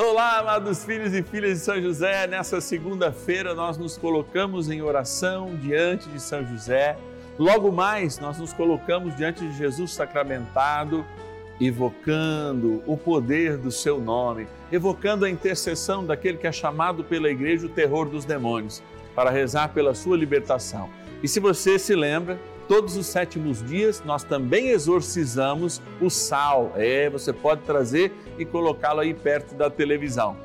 Olá, amados filhos e filhas de São José. Nessa segunda-feira nós nos colocamos em oração diante de São José. Logo mais nós nos colocamos diante de Jesus sacramentado, evocando o poder do seu nome, evocando a intercessão daquele que é chamado pela igreja o terror dos demônios, para rezar pela sua libertação. E se você se lembra, todos os sétimos dias nós também exorcizamos o sal. É, você pode trazer e colocá-lo aí perto da televisão.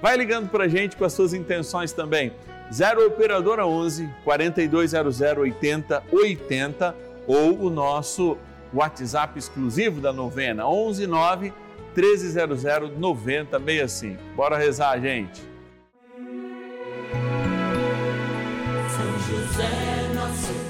Vai ligando para a gente com as suas intenções também. 0 Operadora 11 4200 80 80 ou o nosso WhatsApp exclusivo da novena 11 9 1300 9065. Bora rezar, gente. São José, nosso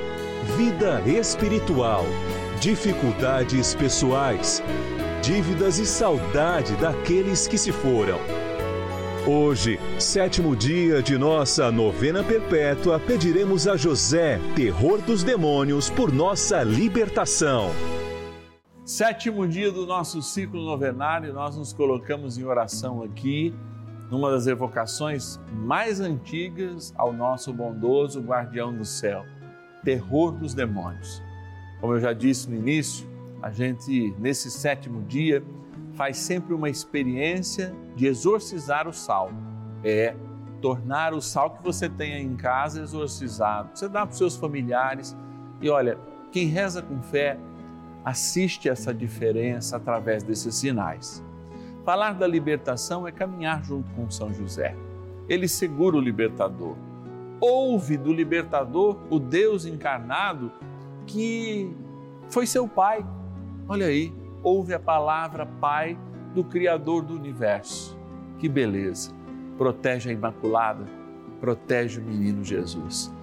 vida espiritual, dificuldades pessoais, dívidas e saudade daqueles que se foram. Hoje, sétimo dia de nossa novena perpétua, pediremos a José, terror dos demônios, por nossa libertação. Sétimo dia do nosso ciclo novenário, nós nos colocamos em oração aqui, numa das evocações mais antigas ao nosso bondoso guardião do céu, terror dos demônios. Como eu já disse no início, a gente, nesse sétimo dia, faz sempre uma experiência de exorcizar o sal. É tornar o sal que você tem aí em casa exorcizado. Você dá para os seus familiares e olha, quem reza com fé assiste essa diferença através desses sinais. Falar da libertação é caminhar junto com São José. Ele segura o libertador. Ouve do libertador o Deus encarnado que foi seu pai. Olha aí, ouve a palavra Pai do Criador do universo. Que beleza! Protege a Imaculada, protege o menino Jesus.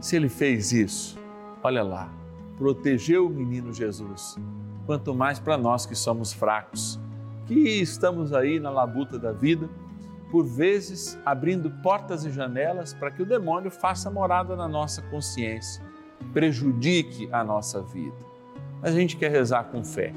Se ele fez isso, olha lá, protegeu o menino Jesus, quanto mais para nós que somos fracos, que estamos aí na labuta da vida, por vezes abrindo portas e janelas para que o demônio faça morada na nossa consciência, prejudique a nossa vida. Mas a gente quer rezar com fé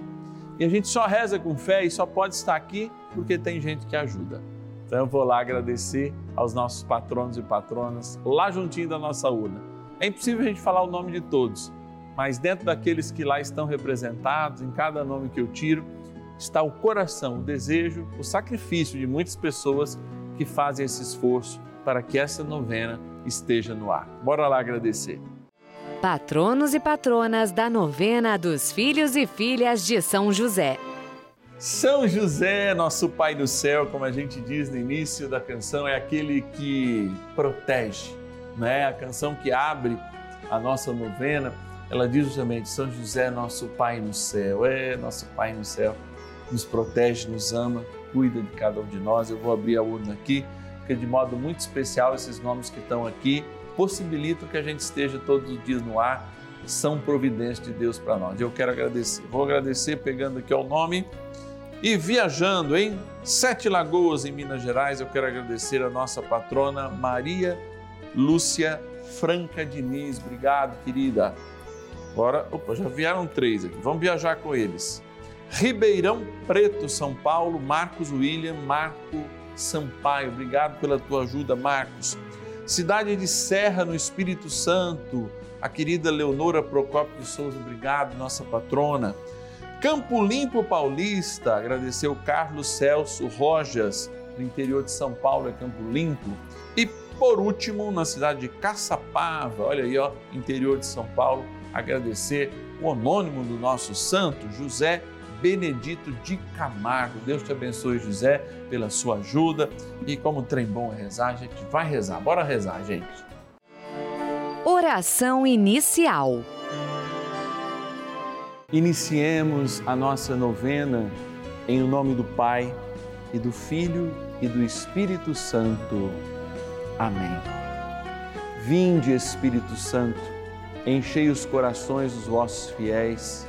e a gente só reza com fé e só pode estar aqui porque tem gente que ajuda. Então eu vou lá agradecer aos nossos patronos e patronas lá juntinho da nossa urna. É impossível a gente falar o nome de todos, mas dentro daqueles que lá estão representados, em cada nome que eu tiro, está o coração, o desejo, o sacrifício de muitas pessoas que fazem esse esforço para que essa novena esteja no ar. Bora lá agradecer. Patronos e patronas da novena dos filhos e filhas de São José. São José, nosso Pai do céu, como a gente diz no início da canção, é aquele que protege, né? A canção que abre a nossa novena, ela diz justamente: São José, nosso Pai no céu, é nosso Pai no céu, nos protege, nos ama, cuida de cada um de nós. Eu vou abrir a urna aqui, porque de modo muito especial esses nomes que estão aqui possibilitam que a gente esteja todos os dias no ar, são providências de Deus para nós. Eu quero agradecer. Vou agradecer pegando aqui o nome e viajando em Sete Lagoas, em Minas Gerais. Eu quero agradecer a nossa patrona Maria Lúcia Franca Diniz. Obrigado, querida. Agora, opa, já vieram três aqui. Vamos viajar com eles. Ribeirão Preto, São Paulo, Marcos William, Marco Sampaio. Obrigado pela tua ajuda, Marcos. Cidade de Serra, no Espírito Santo, a querida Leonora Procópio de Souza, obrigado, nossa patrona. Campo Limpo Paulista, agradeceu Carlos Celso Rojas, no interior de São Paulo, é Campo Limpo. E por último, na cidade de Caçapava, olha aí, ó, interior de São Paulo, agradecer o homônimo do nosso santo, José Benedito de Camargo. Deus te abençoe, José, pela sua ajuda. E como trem bom é rezar, a gente vai rezar. Bora rezar, gente. Oração inicial. Iniciemos a nossa novena em nome do Pai e do Filho e do Espírito Santo. Amém. Vinde, Espírito Santo, enchei os corações dos vossos fiéis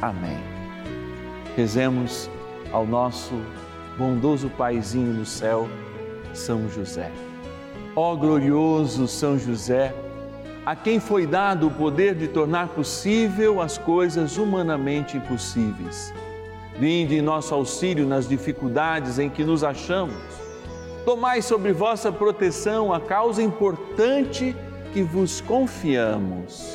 Amém. Rezemos ao nosso bondoso Paizinho no céu, São José. Ó glorioso São José, a quem foi dado o poder de tornar possível as coisas humanamente impossíveis. Vinde em nosso auxílio nas dificuldades em que nos achamos. Tomai sobre vossa proteção a causa importante que vos confiamos.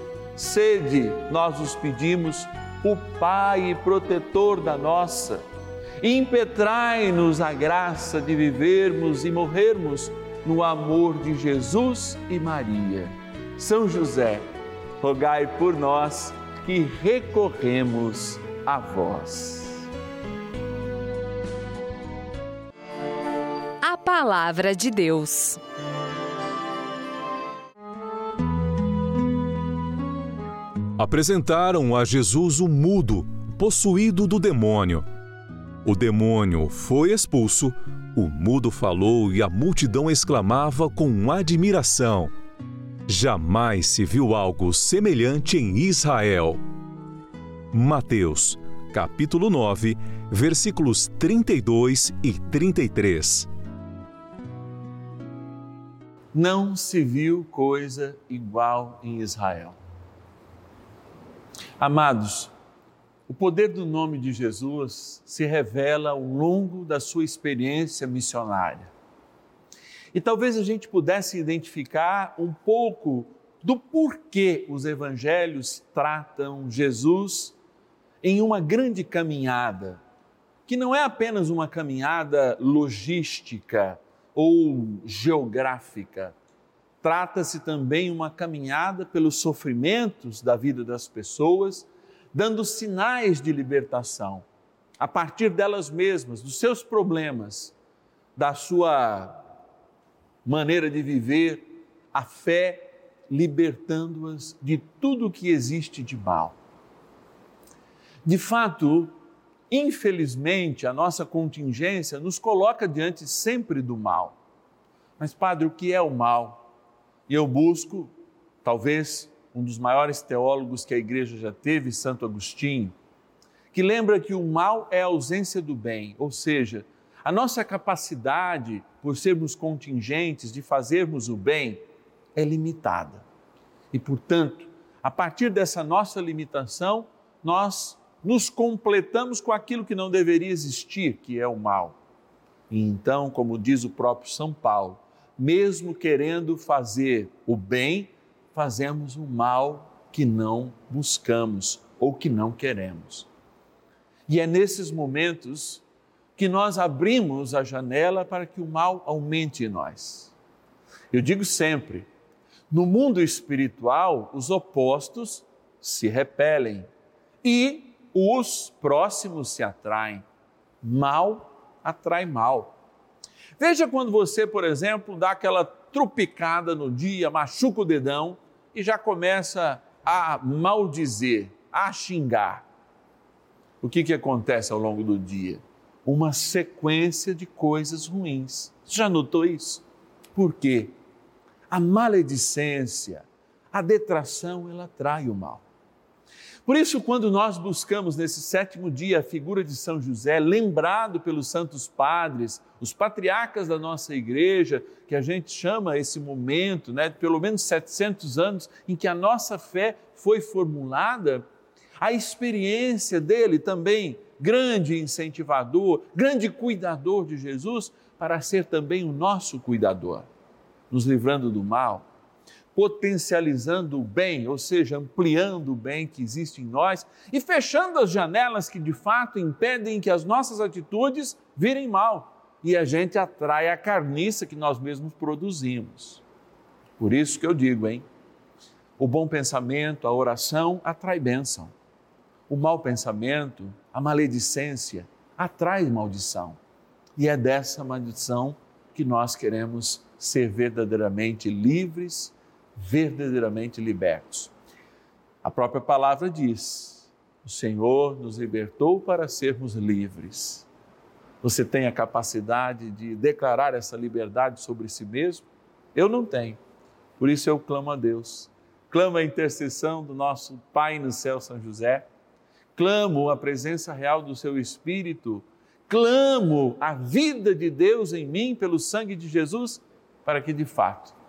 sede, nós os pedimos, o Pai protetor da nossa. Impetrai-nos a graça de vivermos e morrermos no amor de Jesus e Maria. São José, rogai por nós que recorremos a vós. A Palavra de Deus. Apresentaram a Jesus o mudo, possuído do demônio. O demônio foi expulso, o mudo falou e a multidão exclamava com admiração: Jamais se viu algo semelhante em Israel. Mateus, capítulo 9, versículos 32 e 33. Não se viu coisa igual em Israel. Amados, o poder do nome de Jesus se revela ao longo da sua experiência missionária. E talvez a gente pudesse identificar um pouco do porquê os evangelhos tratam Jesus em uma grande caminhada, que não é apenas uma caminhada logística ou geográfica, trata-se também uma caminhada pelos sofrimentos da vida das pessoas, dando sinais de libertação a partir delas mesmas, dos seus problemas, da sua maneira de viver, a fé libertando-as de tudo que existe de mal. De fato, infelizmente, a nossa contingência nos coloca diante sempre do mal. Mas, Padre, o que é o mal? E eu busco, talvez, um dos maiores teólogos que a igreja já teve, Santo Agostinho, que lembra que o mal é a ausência do bem, ou seja, a nossa capacidade, por sermos contingentes, de fazermos o bem, é limitada. E, portanto, a partir dessa nossa limitação, nós nos completamos com aquilo que não deveria existir, que é o mal. E então, como diz o próprio São Paulo, mesmo querendo fazer o bem, fazemos o mal que não buscamos ou que não queremos. E é nesses momentos que nós abrimos a janela para que o mal aumente em nós. Eu digo sempre, no mundo espiritual, os opostos se repelem e os próximos se atraem. Mal atrai mal. Veja quando você, por exemplo, dá aquela trupicada no dia, machuca o dedão e já começa a maldizer, a xingar. O que, que acontece ao longo do dia? Uma sequência de coisas ruins. Você já notou isso? Por quê? A maledicência, a detração, ela atrai o mal. Por isso, quando nós buscamos nesse sétimo dia a figura de São José, lembrado pelos santos padres, os patriarcas da nossa igreja, que a gente chama esse momento, né, de pelo menos 700 anos, em que a nossa fé foi formulada, a experiência dele também, grande incentivador, grande cuidador de Jesus, para ser também o nosso cuidador, nos livrando do mal potencializando o bem, ou seja, ampliando o bem que existe em nós e fechando as janelas que de fato impedem que as nossas atitudes virem mal e a gente atrai a carniça que nós mesmos produzimos. Por isso que eu digo, hein? O bom pensamento, a oração atrai bênção. O mau pensamento, a maledicência, atrai maldição. E é dessa maldição que nós queremos ser verdadeiramente livres verdadeiramente libertos. A própria palavra diz: o Senhor nos libertou para sermos livres. Você tem a capacidade de declarar essa liberdade sobre si mesmo? Eu não tenho. Por isso eu clamo a Deus. Clamo a intercessão do nosso Pai no céu, São José. Clamo a presença real do seu Espírito. Clamo a vida de Deus em mim pelo sangue de Jesus, para que de fato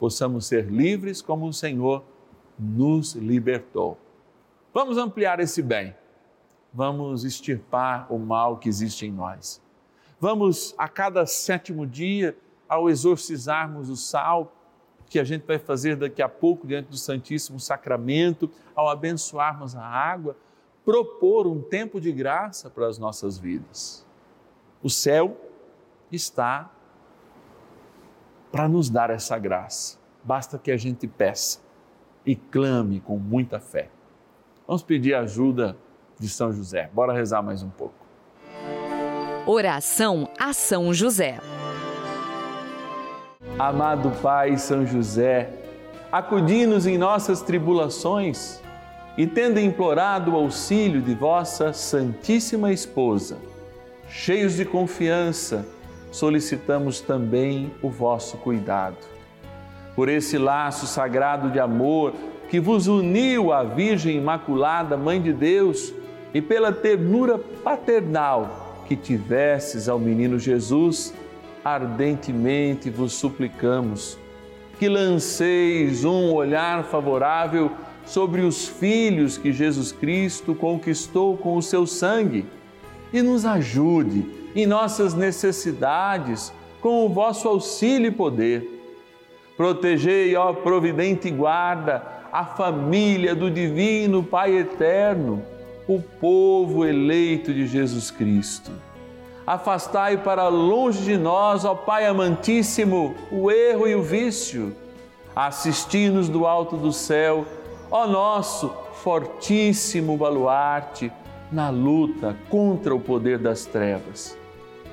possamos ser livres como o Senhor nos libertou. Vamos ampliar esse bem. Vamos extirpar o mal que existe em nós. Vamos, a cada sétimo dia, ao exorcizarmos o sal, que a gente vai fazer daqui a pouco diante do Santíssimo Sacramento, ao abençoarmos a água, propor um tempo de graça para as nossas vidas. O céu está para nos dar essa graça. Basta que a gente peça e clame com muita fé. Vamos pedir a ajuda de São José. Bora rezar mais um pouco. Oração a São José. Amado Pai São José, acudi-nos em nossas tribulações e, tendo implorado o auxílio de vossa Santíssima Esposa, cheios de confiança, solicitamos também o vosso cuidado. Por esse laço sagrado de amor que vos uniu à Virgem Imaculada, Mãe de Deus, e pela ternura paternal que tivesses ao menino Jesus, ardentemente vos suplicamos que lanceis um olhar favorável sobre os filhos que Jesus Cristo conquistou com o seu sangue e nos ajude em nossas necessidades com o vosso auxílio e poder. Protegei, ó providente guarda, a família do Divino Pai Eterno, o povo eleito de Jesus Cristo. Afastai para longe de nós, ó Pai amantíssimo, o erro e o vício. Assisti-nos do alto do céu, ó nosso fortíssimo baluarte na luta contra o poder das trevas.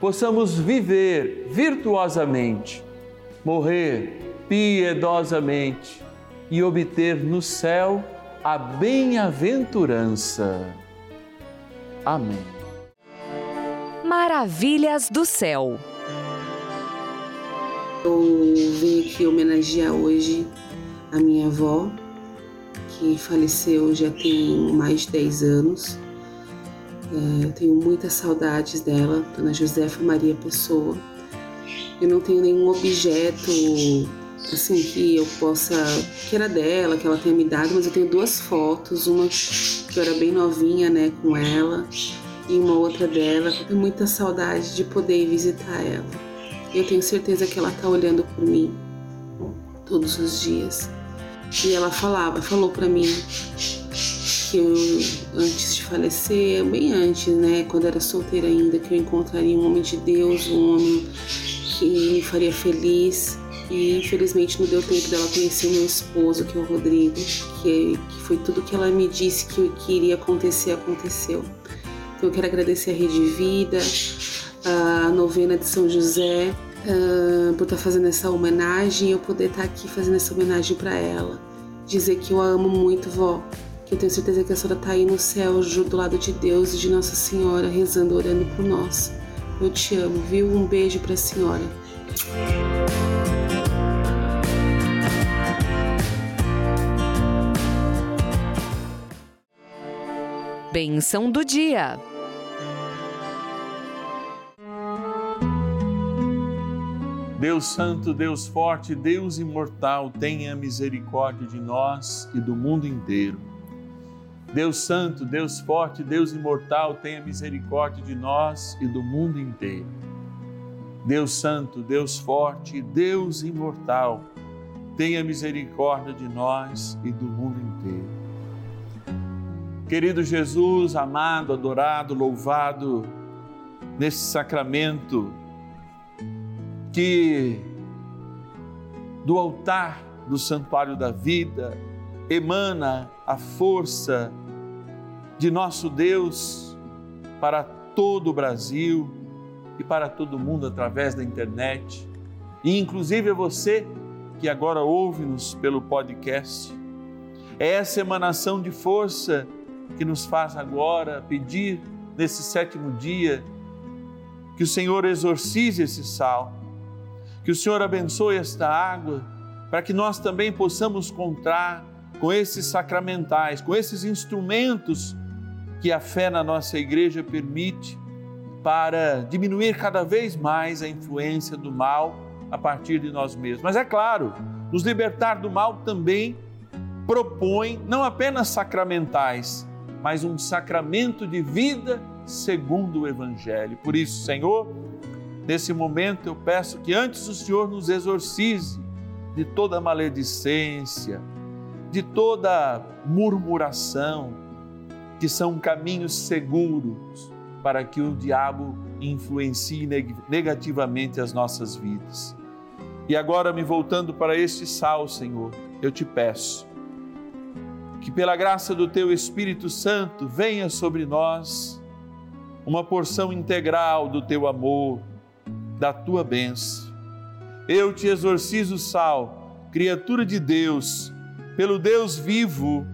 possamos viver virtuosamente, morrer piedosamente e obter no céu a bem-aventurança. Amém. Maravilhas do céu. Eu vim aqui homenagear hoje a minha avó, que faleceu já tem mais de 10 anos. É, eu tenho muitas saudades dela, Dona Josefa Maria Pessoa. Eu não tenho nenhum objeto assim que eu possa que era dela, que ela tenha me dado, mas eu tenho duas fotos, uma que eu era bem novinha, né, com ela, e uma outra dela. Eu tenho muita saudade de poder visitar ela. Eu tenho certeza que ela tá olhando por mim todos os dias. E ela falava, falou para mim que eu, antes de falecer, bem antes, né, quando era solteira ainda, que eu encontraria um homem de Deus, um homem que me faria feliz. E infelizmente não deu tempo dela conhecer o meu esposo, que é o Rodrigo, que, que foi tudo que ela me disse que, que iria acontecer, aconteceu. Então eu quero agradecer a Rede Vida, a novena de São José, uh, por estar tá fazendo essa homenagem e eu poder estar tá aqui fazendo essa homenagem para ela. Dizer que eu a amo muito, vó. Que eu tenho certeza que a senhora está aí no céu, do lado de Deus e de Nossa Senhora, rezando, orando por nós. Eu te amo, viu? Um beijo para a senhora. Benção do dia. Deus Santo, Deus Forte, Deus Imortal, tenha misericórdia de nós e do mundo inteiro. Deus Santo, Deus Forte, Deus Imortal, tenha misericórdia de nós e do mundo inteiro. Deus Santo, Deus Forte, Deus Imortal, tenha misericórdia de nós e do mundo inteiro. Querido Jesus, amado, adorado, louvado, nesse sacramento que do altar do Santuário da Vida emana a força de nosso Deus para todo o Brasil e para todo mundo através da internet, e inclusive você que agora ouve-nos pelo podcast. É essa emanação de força que nos faz agora pedir nesse sétimo dia que o Senhor exorcize esse sal que o Senhor abençoe esta água, para que nós também possamos contar com esses sacramentais, com esses instrumentos que a fé na nossa igreja permite para diminuir cada vez mais a influência do mal a partir de nós mesmos. Mas é claro, nos libertar do mal também propõe não apenas sacramentais, mas um sacramento de vida segundo o Evangelho. Por isso, Senhor, Nesse momento eu peço que antes o Senhor nos exorcize de toda maledicência, de toda murmuração, que são caminhos seguros para que o diabo influencie negativamente as nossas vidas. E agora, me voltando para este sal, Senhor, eu te peço que, pela graça do Teu Espírito Santo, venha sobre nós uma porção integral do Teu amor, da tua bênção. Eu te exorcizo, Sal, criatura de Deus, pelo Deus vivo,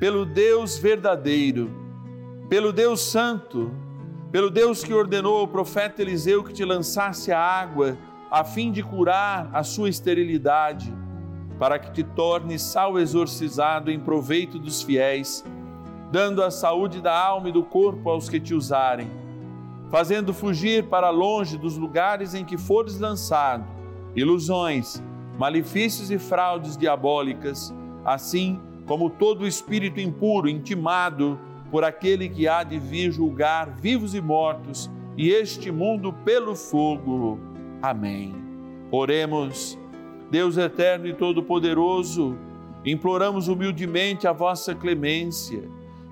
pelo Deus verdadeiro, pelo Deus santo, pelo Deus que ordenou ao profeta Eliseu que te lançasse a água, a fim de curar a sua esterilidade, para que te torne sal exorcizado em proveito dos fiéis, dando a saúde da alma e do corpo aos que te usarem fazendo fugir para longe dos lugares em que fores lançado ilusões, malefícios e fraudes diabólicas, assim como todo espírito impuro intimado por aquele que há de vir julgar vivos e mortos e este mundo pelo fogo. Amém. Oremos, Deus eterno e todo-poderoso, imploramos humildemente a vossa clemência,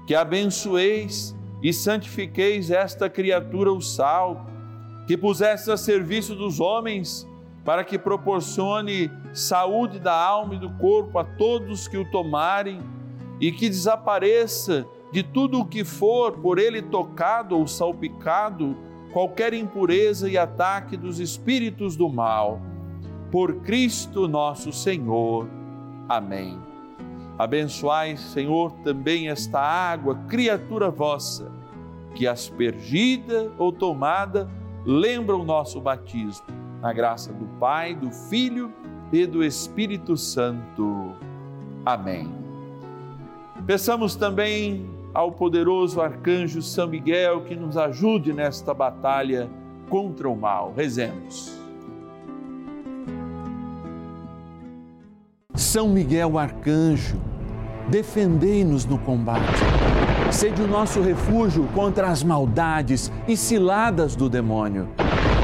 que abençoeis e santifiqueis esta criatura, o sal, que puseste a serviço dos homens, para que proporcione saúde da alma e do corpo a todos que o tomarem, e que desapareça de tudo o que for por ele tocado ou salpicado, qualquer impureza e ataque dos espíritos do mal. Por Cristo nosso Senhor. Amém. Abençoai, Senhor, também esta água, criatura vossa, que aspergida ou tomada lembra o nosso batismo. Na graça do Pai, do Filho e do Espírito Santo. Amém. Peçamos também ao poderoso arcanjo São Miguel que nos ajude nesta batalha contra o mal. Rezemos. São Miguel arcanjo, defendei-nos no combate. Sede o nosso refúgio contra as maldades e ciladas do demônio.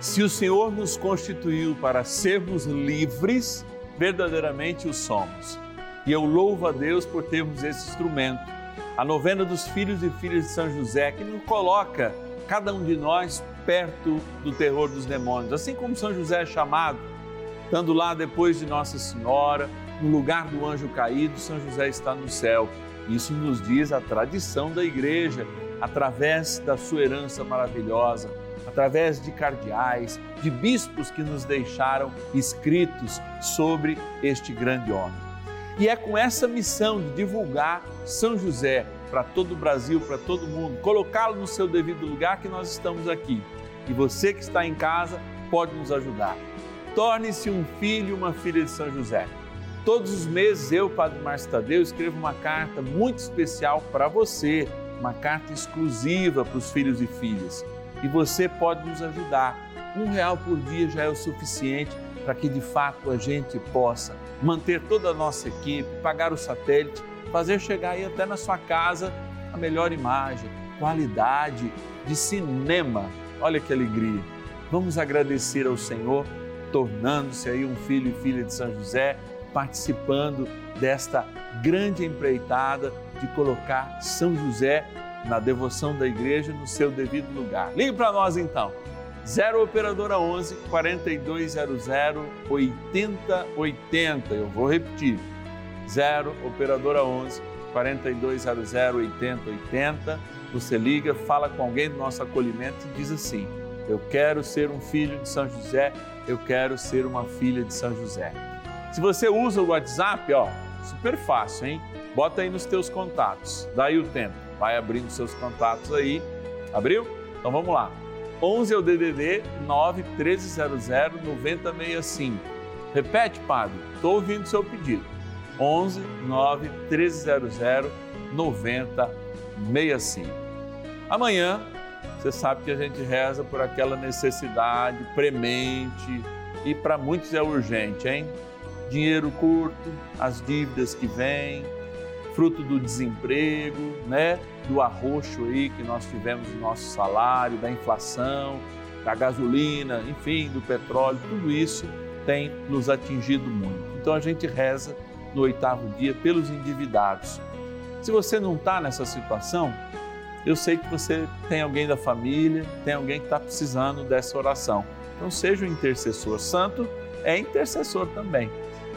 se o Senhor nos constituiu para sermos livres, verdadeiramente o somos. E eu louvo a Deus por termos esse instrumento a novena dos filhos e filhas de São José, que nos coloca cada um de nós perto do terror dos demônios. Assim como São José é chamado, estando lá depois de Nossa Senhora, no lugar do anjo caído, São José está no céu. Isso nos diz a tradição da igreja, através da sua herança maravilhosa, através de cardeais, de bispos que nos deixaram escritos sobre este grande homem. E é com essa missão de divulgar São José para todo o Brasil, para todo mundo, colocá-lo no seu devido lugar que nós estamos aqui. E você que está em casa pode nos ajudar. Torne-se um filho, uma filha de São José. Todos os meses eu, Padre Márcio Tadeu, escrevo uma carta muito especial para você, uma carta exclusiva para os filhos e filhas. E você pode nos ajudar. Um real por dia já é o suficiente para que de fato a gente possa manter toda a nossa equipe, pagar o satélite, fazer chegar aí até na sua casa a melhor imagem, qualidade de cinema. Olha que alegria. Vamos agradecer ao Senhor, tornando-se aí um filho e filha de São José, participando desta grande empreitada de colocar São José na devoção da igreja no seu devido lugar. Ligue para nós então. 0 Operadora 11 4200 8080. Eu vou repetir. 0 Operadora 11 4200 8080. Você liga, fala com alguém do nosso acolhimento e diz assim: Eu quero ser um filho de São José, eu quero ser uma filha de São José. Se você usa o WhatsApp, ó, super fácil, hein? Bota aí nos teus contatos. Daí o tempo. Vai abrindo seus contatos aí. Abriu? Então vamos lá. 11 é o DDD 9 1300 9065. Repete, Padre, estou ouvindo seu pedido. 11 9 1300 9065. Amanhã, você sabe que a gente reza por aquela necessidade premente e para muitos é urgente, hein? Dinheiro curto, as dívidas que vêm, fruto do desemprego, né? do arroxo aí que nós tivemos no nosso salário, da inflação, da gasolina, enfim, do petróleo, tudo isso tem nos atingido muito. Então a gente reza no oitavo dia pelos endividados. Se você não está nessa situação, eu sei que você tem alguém da família, tem alguém que está precisando dessa oração. Então seja um intercessor santo, é intercessor também.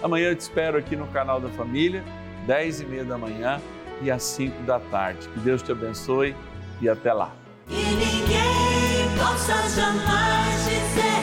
Amanhã eu te espero aqui no canal da família, 10 e meia da manhã e às 5 da tarde. Que Deus te abençoe e até lá. E ninguém possa jamais dizer